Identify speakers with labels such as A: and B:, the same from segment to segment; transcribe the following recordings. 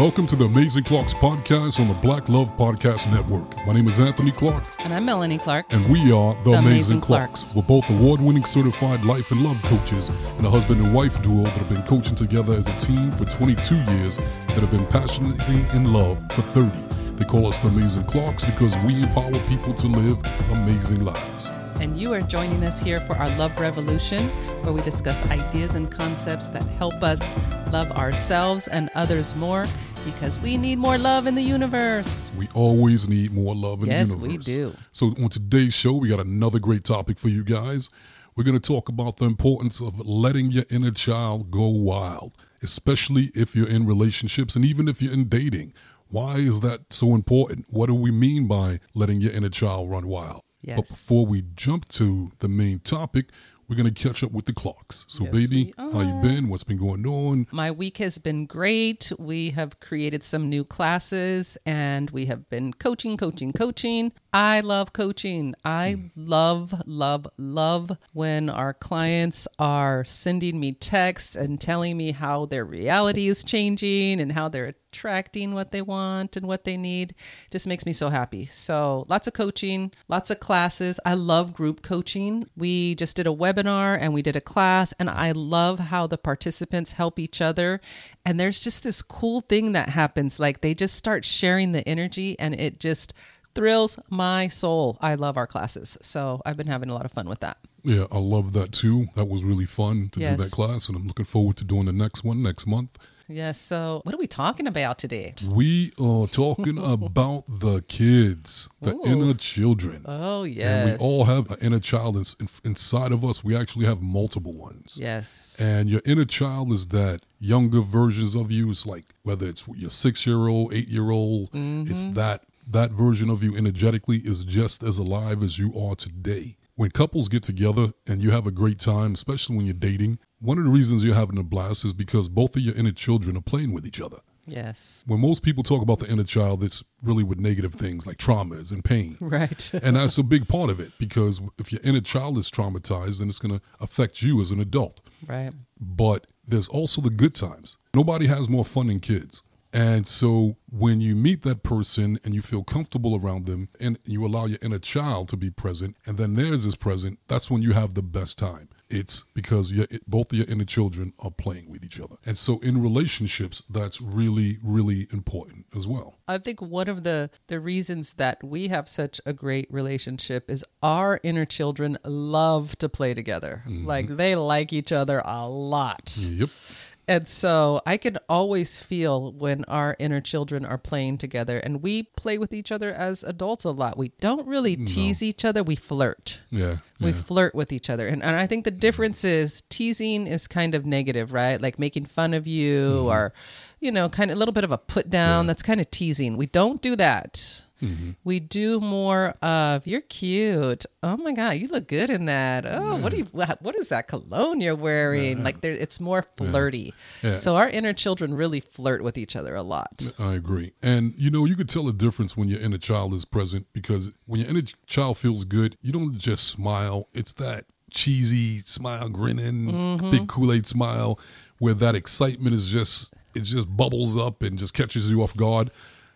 A: Welcome to the Amazing Clarks podcast on the Black Love Podcast Network. My name is Anthony Clark,
B: And I'm Melanie Clark.
A: and we are the,
B: The
A: Amazing,
B: Amazing
A: Clarks.
B: Clarks.
A: We're both award winning certified life and love coaches and a husband and wife duo that have been coaching together as a team for 22 years that have been passionately in love for 30. They call us the Amazing Clarks because we empower people to live amazing lives.
B: And you are joining us here for our Love Revolution, where we discuss ideas and concepts that help us love ourselves and others more because we need more love in the universe.
A: We always need more love in
B: Yes,
A: the
B: we do.
A: So on today's show, we got another great topic for you guys. We're going to talk about the importance of letting your inner child go wild, especially if you're in relationships and even if you're in dating. Why is that so important? What do we mean by letting your inner child run wild?
B: Yes.
A: But before we jump to the main topic, we're going to catch up with the Clarks. So,
B: Yes,
A: baby, how you been? What's been going on?
B: My week has been great. We have created some new classes and we have been coaching, coaching, coaching. I love coaching. I hmm. love, love, love when our clients are sending me texts and telling me how their reality is changing and how they're attracting what they want and what they need. Just makes me so happy. So, lots of coaching, lots of classes. I love group coaching. We just did a webinar and we did a class, and I love how the participants help each other. And there's just this cool thing that happens like they just start sharing the energy, and it just thrills my soul. I love our classes. So, I've been having a lot of fun with that.
A: Yeah, I love that too. That was really fun to
B: Yes.
A: do that class, and I'm looking forward to doing the next one next month.
B: Yes. So, what are we talking about today?
A: We are talking about the kids, the
B: Ooh.
A: inner children.
B: Oh,
A: And
B: yes.
A: we all have an inner child in, inside of us. We actually have multiple ones.
B: yes.
A: And your inner child is that younger versions of you. It's like whether it's your six year old, eight year old, it's
B: Mm-hmm.
A: that that version of you energetically is just as alive as you are today. When couples get together and you have a great time, especially when you're dating, one of the reasons you're having a blast is because both of your inner children are playing with each other.
B: Yes.
A: When most people talk about the inner child, it's really with negative things like traumas and pain.
B: Right.
A: and that's a big part of it because if your inner child is traumatized, then it's going to affect you as an adult.
B: right.
A: But there's also the good times. Nobody has more fun than kids. And so when you meet that person and you feel comfortable around them and you allow your inner child to be present and then theirs is present, that's when you have the best time. It's because your, it, both of your inner children are playing with each other. And so in relationships, that's really, really important as well.
B: I think one of the the reasons that we have such a great relationship is our inner children love to play together. Mm-hmm. Like they like each other a lot.
A: Yep.
B: And so I can always feel when our inner children are playing together and we play with each other as adults a lot. We don't really tease each other, we flirt.
A: Yeah.
B: We
A: yeah.
B: flirt with each other. And, and I think the difference is teasing is kind of negative, right? Like making fun of you mm-hmm. or, you know, kind of a little bit of a put down. That's kind of teasing. We don't do that. Mm-hmm. We do more of you're cute. Oh my god, you look good in that. Oh, what do you what, is that cologne you're wearing? Like there it's more flirty.
A: Yeah.
B: So our inner children really flirt with each other a lot.
A: I agree. And you know, you could tell a difference when your inner child is present because when your inner child feels good, you don't just smile. It's that cheesy smile, grinning, mm-hmm. big Kool Aid smile, where that excitement is just it just bubbles up and just catches you off guard.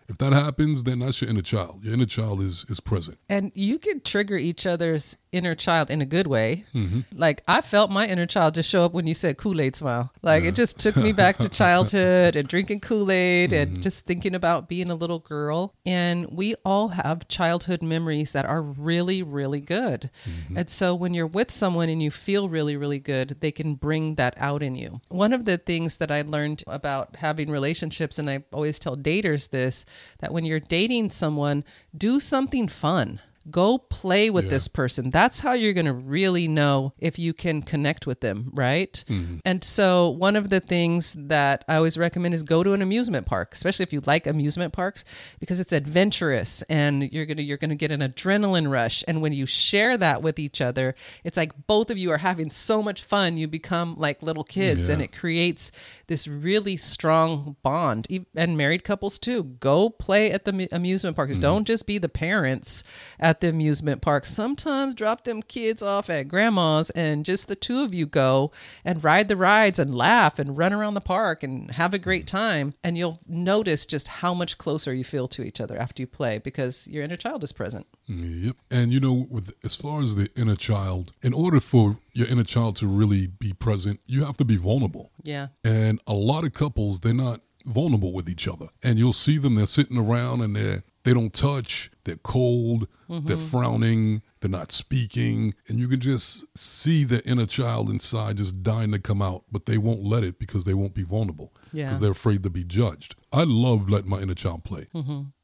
A: If that happens, then that's your inner child. Your inner child is is present.
B: And you can trigger each other's inner child in a good way. Mm-hmm. Like I felt my inner child just show up when you said Kool Aid smile. Like it just took me back to childhood and drinking Kool Aid and mm-hmm. just thinking about being a little girl. And we all have childhood memories that are really, really good. Mm-hmm. And so when you're with someone and you feel really, really good, they can bring that out in you. One of the things that I learned about having relationships, and I always tell daters this, that when you're dating someone, do something fun. Go play with
A: Yeah.
B: this person. That's how you're going to really know if you can connect with them, right? Mm-hmm. And so, one of the things that I always recommend is go to an amusement park, especially if you like amusement parks, because it's adventurous and you're gonna you're gonna get an adrenaline rush. And when you share that with each other, it's like both of you are having so much fun. You become like little kids, and it creates this really strong bond. And married couples too, go play at the amusement parks. Mm-hmm. Don't just be the parents at at the amusement park. Sometimes drop them kids off at grandma's and just the two of you go and ride the rides and laugh and run around the park and have a great time. And you'll notice just how much closer you feel to each other after you play because your inner child is present.
A: Yep. And you know, with as far as the inner child, in order for your inner child to really be present, you have to be vulnerable.
B: Yeah.
A: And a lot of couples, they're not vulnerable with each other. And you'll see them, they're sitting around and they're they don't touch, they're cold, they're frowning, they're not speaking, and you can just see the inner child inside just dying to come out, but they won't let it because they won't be vulnerable.
B: Yeah.
A: Because they're afraid to be judged. I love letting my inner child play.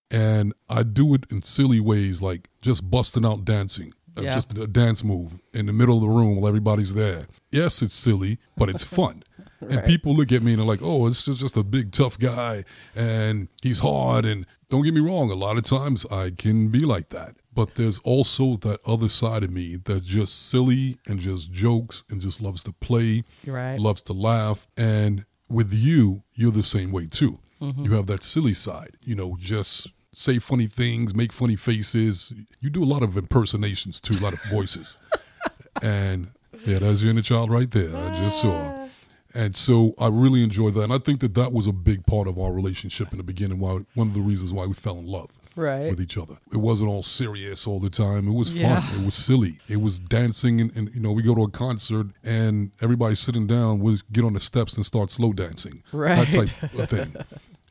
A: And I do it in silly ways like just busting out dancing. uh,
B: Yeah.
A: Just a dance move in the middle of the room while everybody's there. Yes, it's silly, but it's fun. And people look at me and they're like, oh, it's just, just a big tough guy and he's hard. And don't get me wrong, a lot of times I can be like that. But there's also that other side of me that's just silly and just jokes and just loves to play,
B: right.
A: loves to laugh. And with you, you're the same way too. Mm-hmm. You have that silly side, you know, just say funny things, make funny faces. You do a lot of impersonations too, a lot of voices. and yeah, that's your inner child right there. I just saw. And so I really enjoyed that. And I think that that was a big part of our relationship in the beginning, why one of the reasons why we fell in love
B: Right.
A: with each other. It wasn't all serious all the time. It was
B: Yeah.
A: fun. It was silly. It was dancing and, and you know, we go to a concert and everybody's sitting down, we get on the steps and start slow dancing.
B: Right.
A: That type of thing.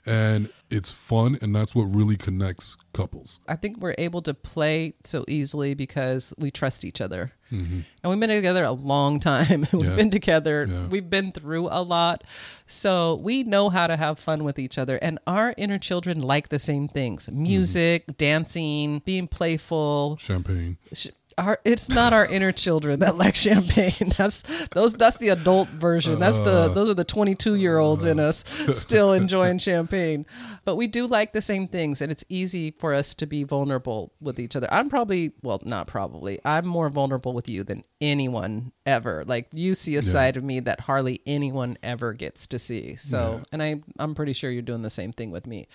A: And it's fun and that's what really connects couples.
B: I think we're able to play so easily because we trust each other.
A: Mm-hmm.
B: And we've been together a long time. we've
A: Yeah.
B: been together.
A: Yeah.
B: We've been through a lot. So we know how to have fun with each other. And our inner children like the same things
A: Mm-hmm.
B: music, dancing, being playful.
A: Champagne.
B: Sh- Our, it's not our inner children that like champagne. That's those. That's the adult version. That's the uh. those are the twenty two year olds in us still enjoying champagne. But we do like the same things, and it's easy for us to be vulnerable with each other. I'm probably well, not probably. I'm more vulnerable with you than anyone ever. Like you see a side of me that hardly anyone ever gets to see. So, and I I'm pretty sure you're doing the same thing with me.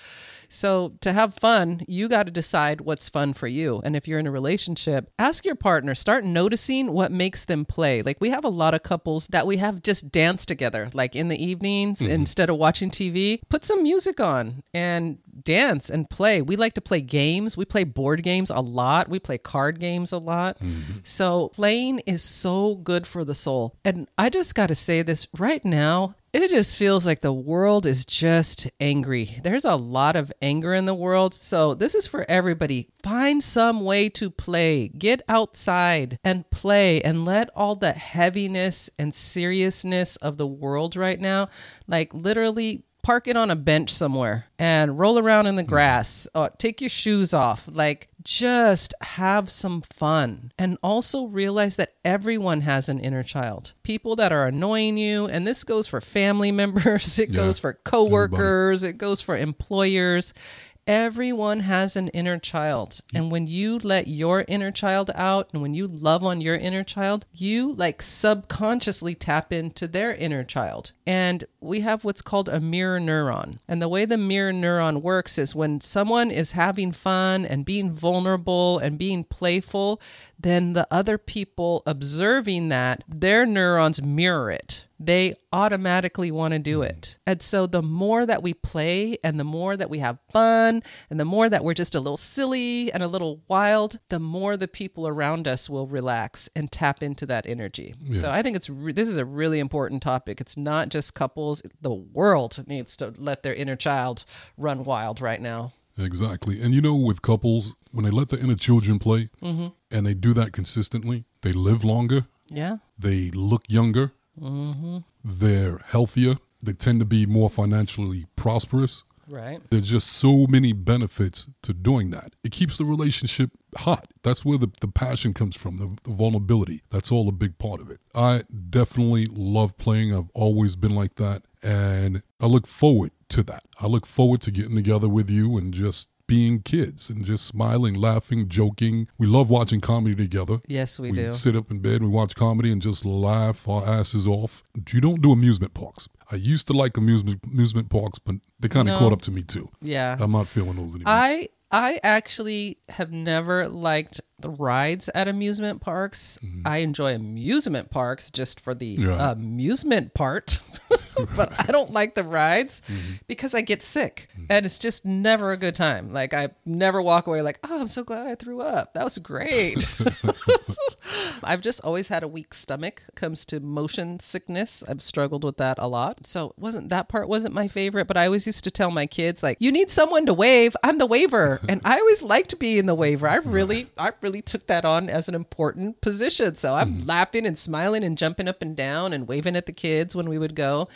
B: So to have fun, you got to decide what's fun for you. And if you're in a relationship, ask your partner, start noticing what makes them play. Like we have a lot of couples that we have just dance together, like in the evenings mm-hmm. instead of watching TV, put some music on and dance and play. We like to play games. We play board games a lot. We play card games a lot. Mm-hmm. So playing is so good for the soul. And I just got to say this right now. It just feels like the world is just angry. There's a lot of anger in the world. So, this is for everybody. Find some way to play. Get outside and play and let all the heaviness and seriousness of the world right now, like literally park it on a bench somewhere and roll around in the grass. Uh, take your shoes off. Like, just have some fun. And also realize that everyone has an inner child. People that are annoying you, and this goes for family members, it
A: Yeah,
B: goes for coworkers, it goes for employers. Everyone has an inner child. And when you let your inner child out and when you love on your inner child, you like subconsciously tap into their inner child. And we have what's called a mirror neuron. And the way the mirror neuron works is when someone is having fun and being vulnerable and being playful, then the other people observing that, their neurons mirror it. They automatically want to do hmm. it. And so the more that we play and the more that we have fun and the more that we're just a little silly and a little wild, the more the people around us will relax and tap into that energy. So I think it's re- this is a really important topic. It's not just couples, the world needs to let their inner child run wild right now.
A: Exactly. And you know, with couples, when they let the inner children play mm-hmm. and they do that consistently, they live longer,
B: Yeah.
A: they look younger, Mm-hmm. they're healthier, they tend to be more financially prosperous.
B: Right.
A: There's just so many benefits to doing that. It keeps the relationship hot. That's where the, the passion comes from, the, the vulnerability. That's all a big part of it. I definitely love playing. I've always been like that. And I look forward to that. I look forward to getting together with you and just being kids and just smiling, laughing, joking. We love watching comedy together.
B: Yes, we, do.
A: sit up in bed, we watch comedy and just laugh our asses off. You don't do amusement parks. I used to like amusement amusement parks, but they kind of
B: No.
A: caught up to me too.
B: Yeah.
A: I'm not feeling those anymore.
B: I I actually have never liked the rides at amusement parks. Mm-hmm. I enjoy amusement parks just for the
A: Yeah.
B: amusement part, but I don't like the rides mm-hmm. because I get sick mm-hmm. and it's just never a good time. Like, I never walk away like, oh, I'm so glad I threw up. That was great. I've just always had a weak stomach comes to motion sickness. I've struggled with that a lot. So it wasn't that part wasn't my favorite, but I always used to tell my kids like, you need someone to wave. I'm the waver. and I always liked being the waver. I really I really took that on as an important position. So I'm laughing and smiling and jumping up and down and waving at the kids when we would go.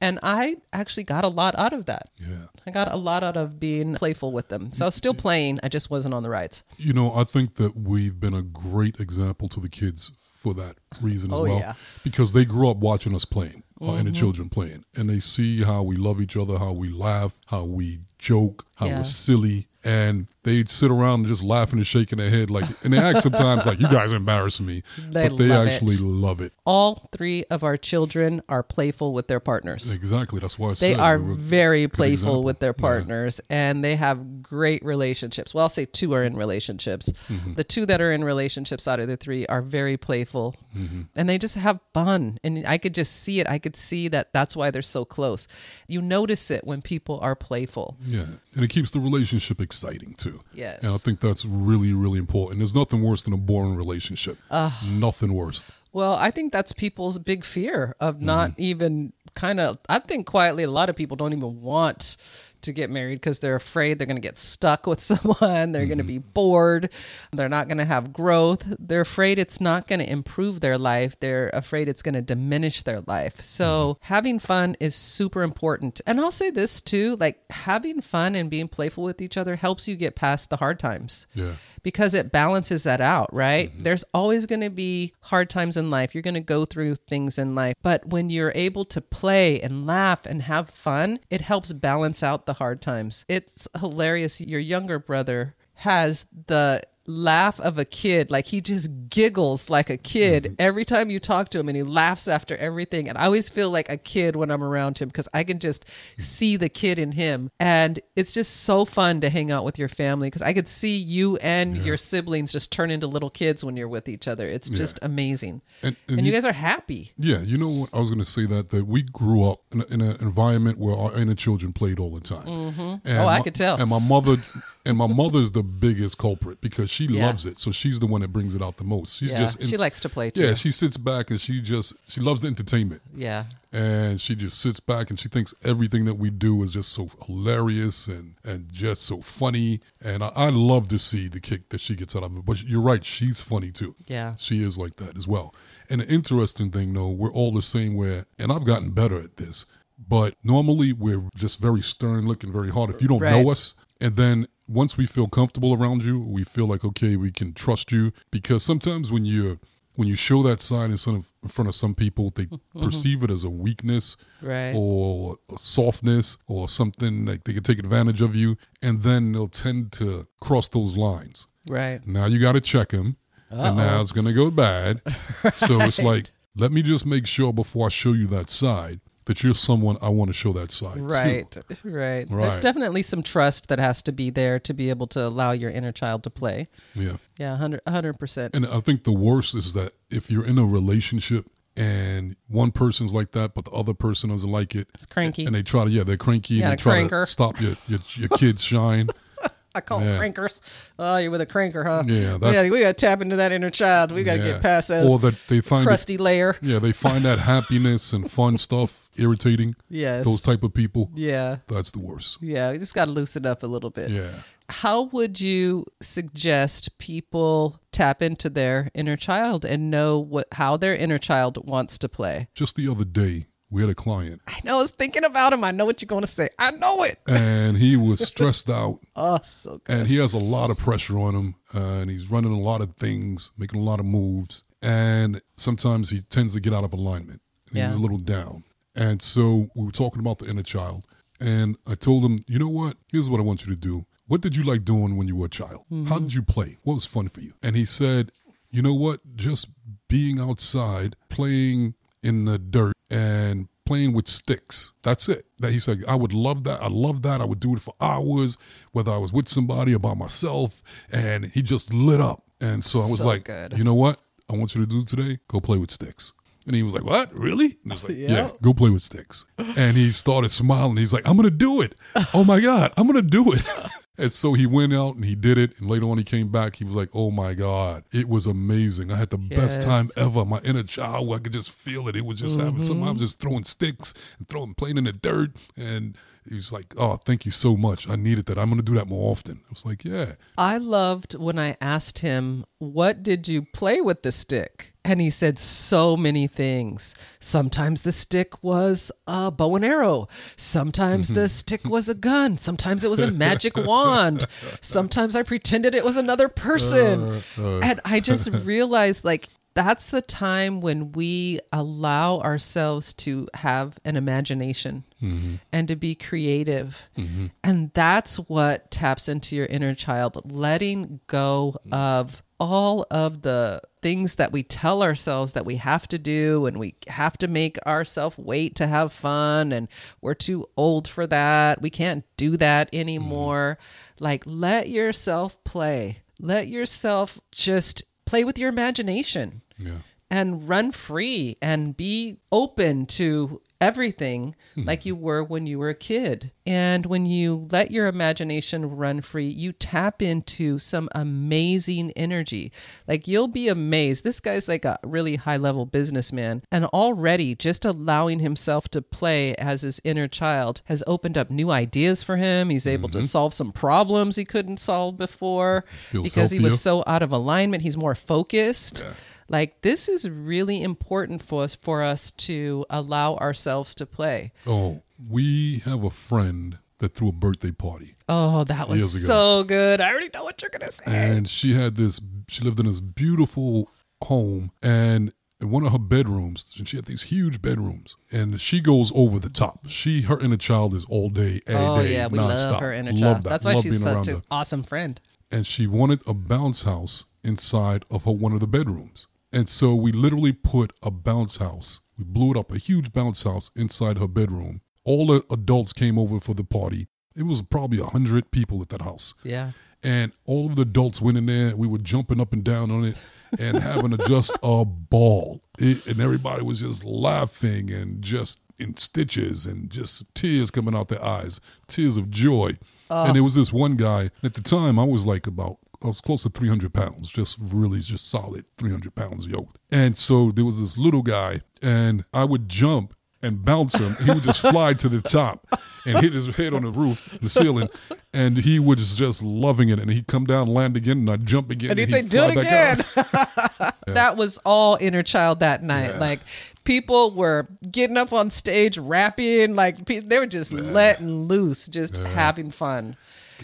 B: And I actually got a lot out of that.
A: Yeah.
B: I got a lot out of being playful with them. So I was still playing. I just wasn't on the rides.
A: You know, I think that we've been a great example to the kids for that reason as
B: Oh,
A: well.
B: yeah.
A: Because they grew up watching us playing uh, and the
B: Mm-hmm.
A: children playing. And they see how we love each other, how we laugh, how we joke, how
B: Yeah.
A: we're silly. And they'd sit around and just laughing and shaking their head like and they act sometimes like you guys are embarrassing me.
B: They
A: but they
B: love
A: actually
B: it.
A: love it.
B: all three of our children are playful with their partners.
A: Exactly. That's why I
B: They are
A: we
B: very playful with their
A: Yeah.
B: partners and they have great relationships. Well, I'll say two are in relationships.
A: Mm-hmm.
B: The two that are in relationships out of the three are very playful
A: Mm-hmm.
B: and they just have fun. And I could just see it. I could see that that's why they're so close. You notice it when people are playful.
A: Yeah, and it keeps the relationship exciting too.
B: Yes.
A: and I think that's really, really important. There's nothing worse than a boring relationship. nothing worse.
B: Well, I think that's people's big fear of not
A: Mm-hmm.
B: even kind of. I think quietly, a lot of people don't even want to get married because they're afraid they're going to get stuck with someone. They're going to
A: Mm-hmm.
B: be bored. They're not going to have growth. They're afraid it's not going to improve their life. They're afraid it's going to diminish their life. So
A: Mm-hmm.
B: having fun is super important. And I'll say this too like having fun and being playful with each other helps you get past the hard times
A: Yeah,
B: because it balances that out, right? There's always going to be hard times in life. You're going to go through things in life. But when you're able to play and laugh and have fun, it helps balance out the hard times. It's hilarious. Your younger brother has the laugh of a kid like he just giggles like a kid every time you talk to him and he laughs after everything and i always feel like a kid when i'm around him because i can just see the kid in him and it's just so fun to hang out with your family because i could see you and your siblings just turn into little kids when you're with each other it's just amazing
A: and,
B: and,
A: and
B: you
A: you-
B: guys are happy
A: yeah. You know what? I was going to say that that we grew up in, a, in an environment where our inner children played all the time. Mm-hmm.
B: Oh, I could tell.
A: And my mother. And my mother's the biggest culprit because she
B: Yeah.
A: loves it. So she's the one that brings it out the most. She's
B: yeah
A: just in-
B: she likes to play too
A: yeah. She sits back and she just she loves the entertainment.
B: yeah
A: and she just sits back and she thinks everything that we do is just so hilarious and and just so funny and I, I love to see the kick that she gets out of it but you're right she's funny too
B: Yeah.
A: she is like that as well and the interesting thing though we're all the same where and i've gotten better at this but normally we're just very stern looking very hard if you don't
B: Right.
A: know us and then once we feel comfortable around you we feel like okay we can trust you. Because sometimes when you when you show that side in front of, in front of some people they perceive it as a weakness
B: Right.
A: or a softness or something like they can take advantage of you and then they'll tend to cross those lines.
B: Right.
A: Now you got to check them and now it's going to go bad. So it's like let me just make sure before i show you that side that you're someone i want to show that side
B: Right,
A: to.
B: right. There's definitely some trust that has to be there to be able to allow your inner child to play.
A: yeah
B: Yeah, 100 100%.
A: And I think the worst is that if you're in a relationship and one person's like that, but the other person doesn't like it,
B: It's cranky.
A: and they try to yeah, they're cranky
B: Yeah,
A: and they try
B: cranker.
A: to stop your your, your kids shine.
B: I call
A: Yeah.
B: them crankers. Oh, you're with a cranker, huh?
A: Yeah,
B: got we got to tap into that inner child. We got to
A: Yeah.
B: get past that
A: or that they find it,
B: crusty layer.
A: yeah, they find that happiness and fun stuff irritating.
B: Yes.
A: Those type of people,
B: Yeah.
A: that's the worst.
B: Yeah, you just got to loosen up a little bit.
A: Yeah.
B: How would you suggest people tap into their inner child and know what how their inner child wants to play?
A: Just the other day, we had a client.
B: I know I was thinking about him. I know what you're going to say. I know it.
A: and he was stressed out.
B: Oh, so good.
A: and he has a lot of pressure on him uh, and he's running a lot of things making a lot of moves. And sometimes he tends to get out of alignment. And he
B: Yeah.
A: was a little down. And so we were talking about the inner child. And i told him you know what? Here's what i want you to do. What did you like doing when you were a child? How did you play? What was fun for you? And he said you know what? Just being outside playing in the dirt and playing with sticks. That's it. That he said, I would love that. I love that. I would do it for hours, whether I was with somebody or by myself. And he just lit up. And so I was
B: So
A: like,
B: good.
A: you know what? I want you to do today. Go play with sticks. And he was like, What? Really? And I was like,
B: Yeah.
A: Yeah, go play with sticks. And he started smiling. He's like, I'm going to do it. Oh my God, I'm going to do it. and so he went out and he did it. And later on, he came back. He was like, Oh my God, it was amazing. I had the best time ever. My inner child, I could just feel it. It was just having some, I
B: Mm-hmm.
A: was just throwing sticks and throwing, playing in the dirt. And he was like, Oh, thank you so much. I needed that. I'm going to do that more often. I was like, Yeah.
B: I loved when I asked him, What did you play with the stick? And he said so many things. Sometimes the stick was a bow and arrow. Sometimes the mm-hmm. stick was a gun. Sometimes it was a magic wand. Sometimes I pretended it was another person. Uh, uh. and I just realized, like, that's the time when we allow ourselves to have an imagination mm-hmm. and to be creative. Mm-hmm. And that's what taps into your inner child, letting go of all of the things that we tell ourselves that we have to do and we have to make ourselves wait to have fun and we're too old for that. We can't do that anymore. Like let yourself play. Let yourself just play with your imagination
A: Yeah.
B: and run free and be open to everything
A: Hmm.
B: like you were when you were a kid. And when you let your imagination run free, you tap into some amazing energy. Like you'll be amazed. This guy's like a really high level businessman. And already just allowing himself to play as his inner child has opened up new ideas for him. He's able
A: Mm-hmm.
B: to solve some problems he couldn't solve before
A: Feels
B: because he was so out of alignment. He's more focused. Like this is really important for us for us to allow ourselves to play.
A: Oh, we have a friend that threw a birthday party.
B: Oh, that was so good. I already know what you're gonna say.
A: and she had this she lived in this beautiful home and in one of her bedrooms and she had these huge bedrooms and she goes over the top she her inner child is all day every
B: oh
A: day,
B: yeah, we
A: nonstop.
B: love her inner
A: Love
B: child.
A: that.
B: That's why
A: Love
B: she's such an
A: her.
B: awesome friend.
A: and she wanted a bounce house inside of her one of the bedrooms and so we literally put a bounce house we blew it up a huge bounce house inside her bedroom all the adults came over for the party it was probably a hundred people at that house
B: Yeah.
A: and all of the adults went in there. We were jumping up and down on it and having a, just a ball. It, and everybody was just laughing and just in stitches and just tears coming out their eyes, tears of joy. And oh. there was this one guy at the time. I was like about. I was close to 300 pounds, just really, just solid 300 pounds yoked. And so there was this little guy, and I would jump and bounce him. He would just fly to the top and hit his head on the roof, the ceiling, and he was just loving it. And he'd come down, land again, and I'd jump again.
B: And he'd say, "Do it again."
A: out.
B: That was all inner child that night. Like people were getting up on stage, rapping, like pe- they were just letting loose, just having fun.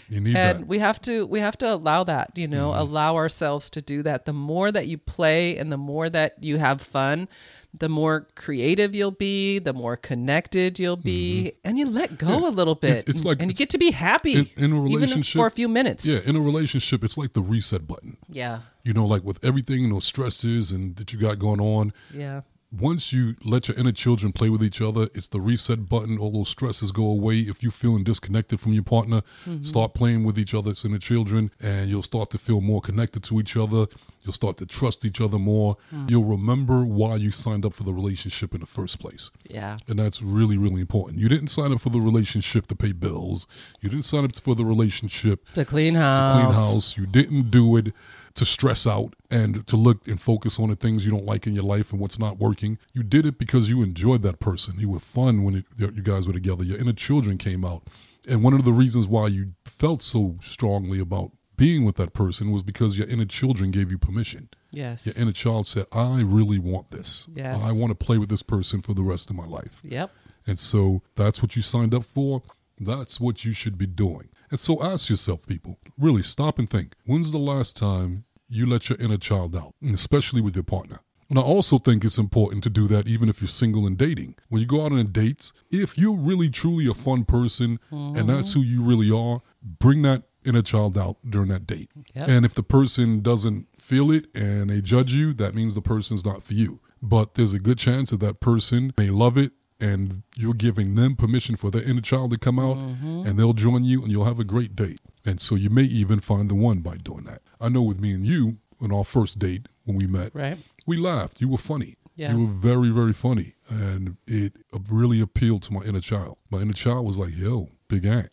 A: You need
B: and
A: that.
B: we have to we have to allow that you know mm-hmm. allow ourselves to do that. The more that you play and the more that you have fun the more creative you'll be the more connected you'll be mm-hmm. and you let go a little bit
A: It's- it's like-
B: and you get to be happy
A: in- in a
B: even
A: relationship-
B: for a few minutes.
A: Yeah, in a relationship, it's like the reset button.
B: yeah.
A: You know, like with everything, those stresses and that you got going on.
B: yeah
A: Once you let your inner children play with each other, it's the reset button. All those stresses go away. If you're feeling disconnected from your partner, mm-hmm. start playing with each other's inner children, and you'll start to feel more connected to each other. You'll start to trust each other more. Mm. You'll remember why you signed up for the relationship in the first place.
B: yeah
A: And that's really, really important. You didn't sign up for the relationship to pay bills. You didn't sign up for the relationship
B: to clean house.
A: to clean house. You didn't do it to stress out and to look and focus on the things you don't like in your life and what's not working. You did it because you enjoyed that person. You were fun when it, you guys were together. Your inner children came out. And one of the reasons why you felt so strongly about being with that person was because your inner children gave you permission.
B: yes
A: Your inner child said, I really want this.
B: Yes.
A: I want to play with this person for the rest of my life.
B: yep
A: And so that's what you signed up for. That's what you should be doing. And so ask yourself, people, really stop and think. When's the last time you let your inner child out, especially with your partner? And I also think it's important to do that even if you're single and dating. When you go out on a dates, if you're really truly a fun person and that's mm-hmm. who you really are, bring that inner child out during that date.
B: Yep.
A: And if the person doesn't feel it and they judge you, that means the person's not for you. But there's a good chance that that person may love it and you're giving them permission for their inner child to come out
B: Mm-hmm.
A: and they'll join you and you'll have a great date. And so you may even find the one by doing that. I know with me and you, on our first date when we met,
B: Right.
A: we laughed. You were funny.
B: Yeah.
A: You were very, very funny. And it really appealed to my inner child. My inner child was like, yo, big ant.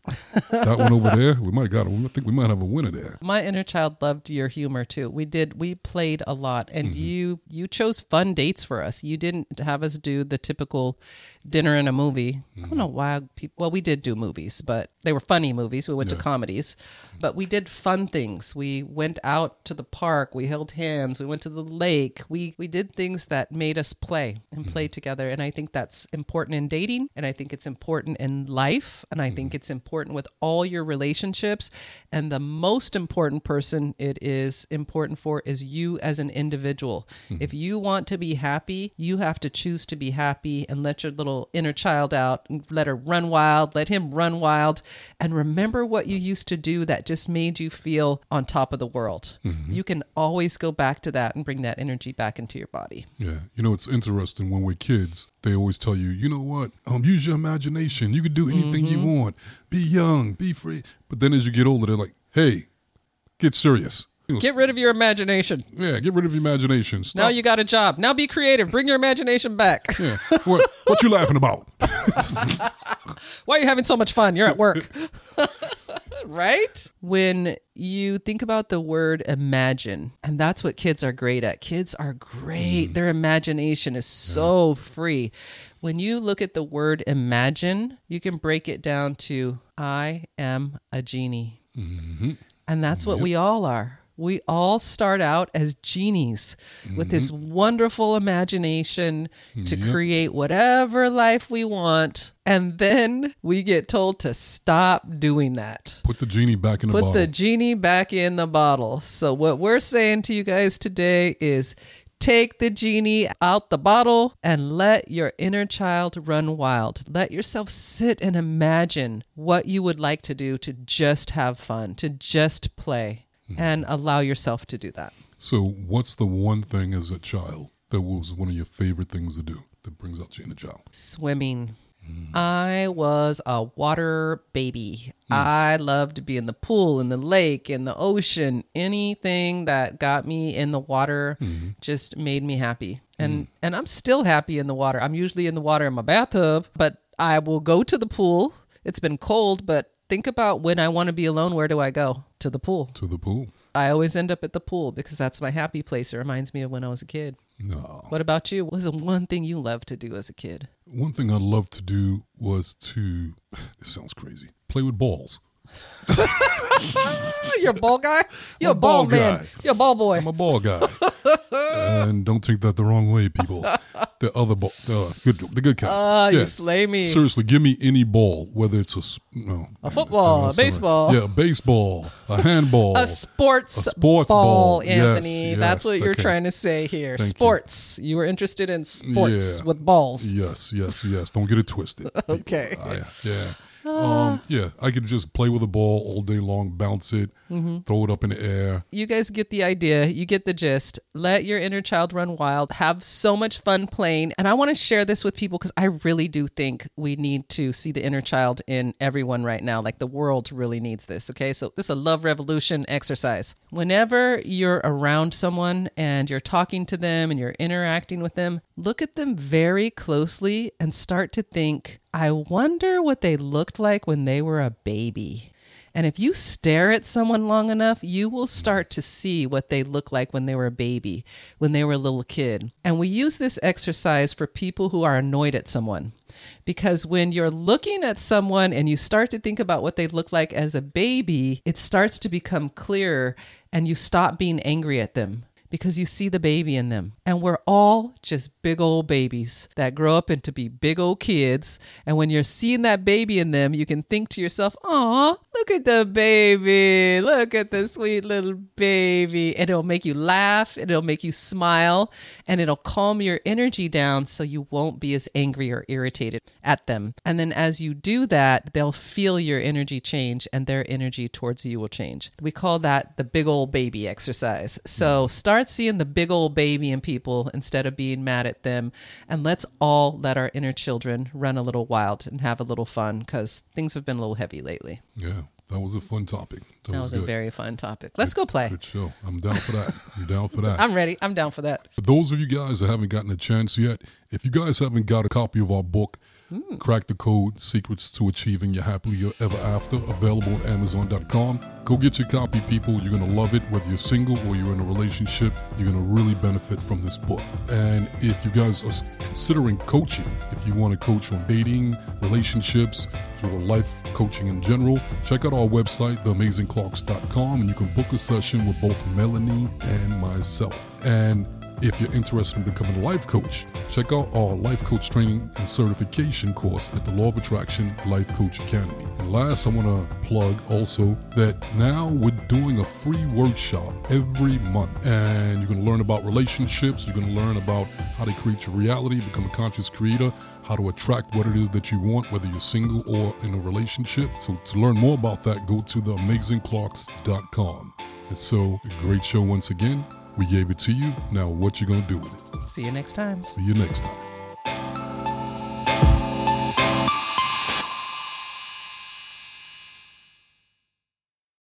A: that one over there, we might have got a, I think we might have a winner there.
B: My inner child loved your humor too. We did we played a lot and
A: Mm-hmm.
B: you you chose fun dates for us. You didn't have us do the typical dinner and a movie. I
A: Mm-hmm.
B: don't know why people well we did do movies, but they were funny movies. We went to comedies. But we did fun things. We went out to the park, we held hands, we went to the lake. We we did things that made us play and
A: Mm-hmm.
B: play together and I think that's important in dating and I think it's important in life and I
A: Mm-hmm.
B: Think it's important with all your relationships and the most important person it is important for is you as an individual. Mm-hmm. If you want to be happy, you have to choose to be happy and let your little inner child out and let her run wild, let him run wild and remember what you used to do that just made you feel on top of the world. Mm-hmm. You can always go back to that and bring that energy back into your body.
A: Yeah. You know, it's interesting when we're kids, they always tell you, you know what? Um, use your imagination. You can do anything you
B: Mm-hmm.
A: want. Be young, be free. But then as you get older, they're like, hey, get serious. You know,
B: Get rid of your imagination.
A: yeah, get rid of your imagination. Stop.
B: Now you got a job. Now be creative. Bring your imagination back.
A: yeah. what, what you laughing about?
B: Why are you having so much fun? You're at work. right? When you think about the word imagine, and that's what kids are great at. Kids are great. Mm. Their imagination is so free. When you look at the word imagine, you can break it down to I am a genie. Mm-hmm. And that's what we all are. We all start out as genies with this mm-hmm. wonderful imagination to create whatever life we want. And then we get told to stop doing that.
A: Put the genie back in the
B: Put
A: bottle.
B: Put the genie back in the bottle. So, what we're saying to you guys today is take the genie out the bottle and let your inner child run wild. Let yourself sit and imagine what you would like to do to just have fun, to just play, Mm-hmm. and allow yourself to do that.
A: so, what's the one thing as a child that was one of your favorite things to do that brings out your the child?
B: Swimming. Mm. I was a water baby. Hmm. I loved to be in the pool, in the lake, in the ocean. Anything that got me in the water mm-hmm. just made me happy. And hmm. and I'm still happy in the water. I'm usually in the water in my bathtub, but I will go to the pool. It's been cold, but think about when I want to be alone, where do I go? To the pool.
A: To the pool?
B: I always end up at the pool because that's my happy place. It reminds me of when I was a kid.
A: No.
B: What about you? What was the one thing you loved to do as a kid?
A: One thing I loved to do was to, this sounds crazy, play with balls.
B: You're a ball guy? You're a
A: I'm a
B: ball,
A: ball
B: man. You're a ball boy.
A: I'm a ball guy. and don't take that the wrong way, people. The other ball, the good, the good kind.
B: Ah, you slay me.
A: Seriously, give me any ball, whether it's a no,
B: A football, a
A: right.
B: baseball.
A: yeah, a baseball, a handball,
B: a sports,
A: A sports
B: ball,
A: ball.
B: Anthony.
A: yes,
B: That's what you're
A: okay.
B: trying to say here.
A: Thank
B: sports. You. were interested in sports
A: Yeah.
B: with balls.
A: Yes, yes, yes. Don't get it twisted.
B: Okay.
A: I- yeah. Um, yeah, I could just play with a ball all day long, bounce it,
B: Mm-hmm.
A: throw it up in the air.
B: You guys get the idea. You get the gist. Let your inner child run wild. Have so much fun playing. And I want to share this with people because I really do think we need to see the inner child in everyone right now. Like the world really needs this. Okay. So this is a love revolution exercise. Whenever you're around someone and you're talking to them and you're interacting with them, look at them very closely and start to think, I wonder what they looked like when they were a baby. And if you stare at someone long enough, you will start to see what they look like when they were a baby, when they were a little kid. And we use this exercise for people who are annoyed at someone. Because when you're looking at someone and you start to think about what they look like as a baby, it starts to become clearer and you stop being angry at them because you see the baby in them. And we're all just big old babies that grow up into be big old kids. And when you're seeing that baby in them, you can think to yourself, "Aw, look at the baby. Look at the sweet little baby." And it'll make you laugh, and it'll make you smile, and it'll calm your energy down so you won't be as angry or irritated at them. And then as you do that, they'll feel your energy change and their energy towards you will change. We call that the big old baby exercise. So start start seeing the big old baby in people instead of being mad at them. And let's all let our inner children run a little wild and have a little fun because things have been a little heavy lately.
A: Yeah, that was a fun topic. That,
B: That was a
A: good.
B: very fun topic. Let's go play.
A: Good show. I'm down for that. You down for that?
B: I'm ready. I'm down for that.
A: For those of you guys that haven't gotten a chance yet, if you guys haven't got a copy of our book, Hmm. Crack the Code Secrets to Achieving Your Happily Ever After, available at Amazon.com, go get your copy, people. You're going to love it. Whether you're single or you're in a relationship, you're going to really benefit from this book. And if you guys are considering coaching, if you want to coach on dating, relationships, or life coaching in general, check out our website, theamazingclarks.com, and you can book a session with both Melanie and myself. And if you're interested in becoming a life coach, check out our life coach training and certification course at the Law of Attraction Life Coach Academy. And last, I want to plug also that now we're doing a free workshop every month. And you're going to learn about relationships, you're going to learn about how to create your reality, become a conscious creator, how to attract what it is that you want, whether you're single or in a relationship. So to learn more about that, go to theamazingclarks.com. And so, a great show once again. We gave it to you. Now, what you gonna do with it?
B: See you next time.
A: See you next time.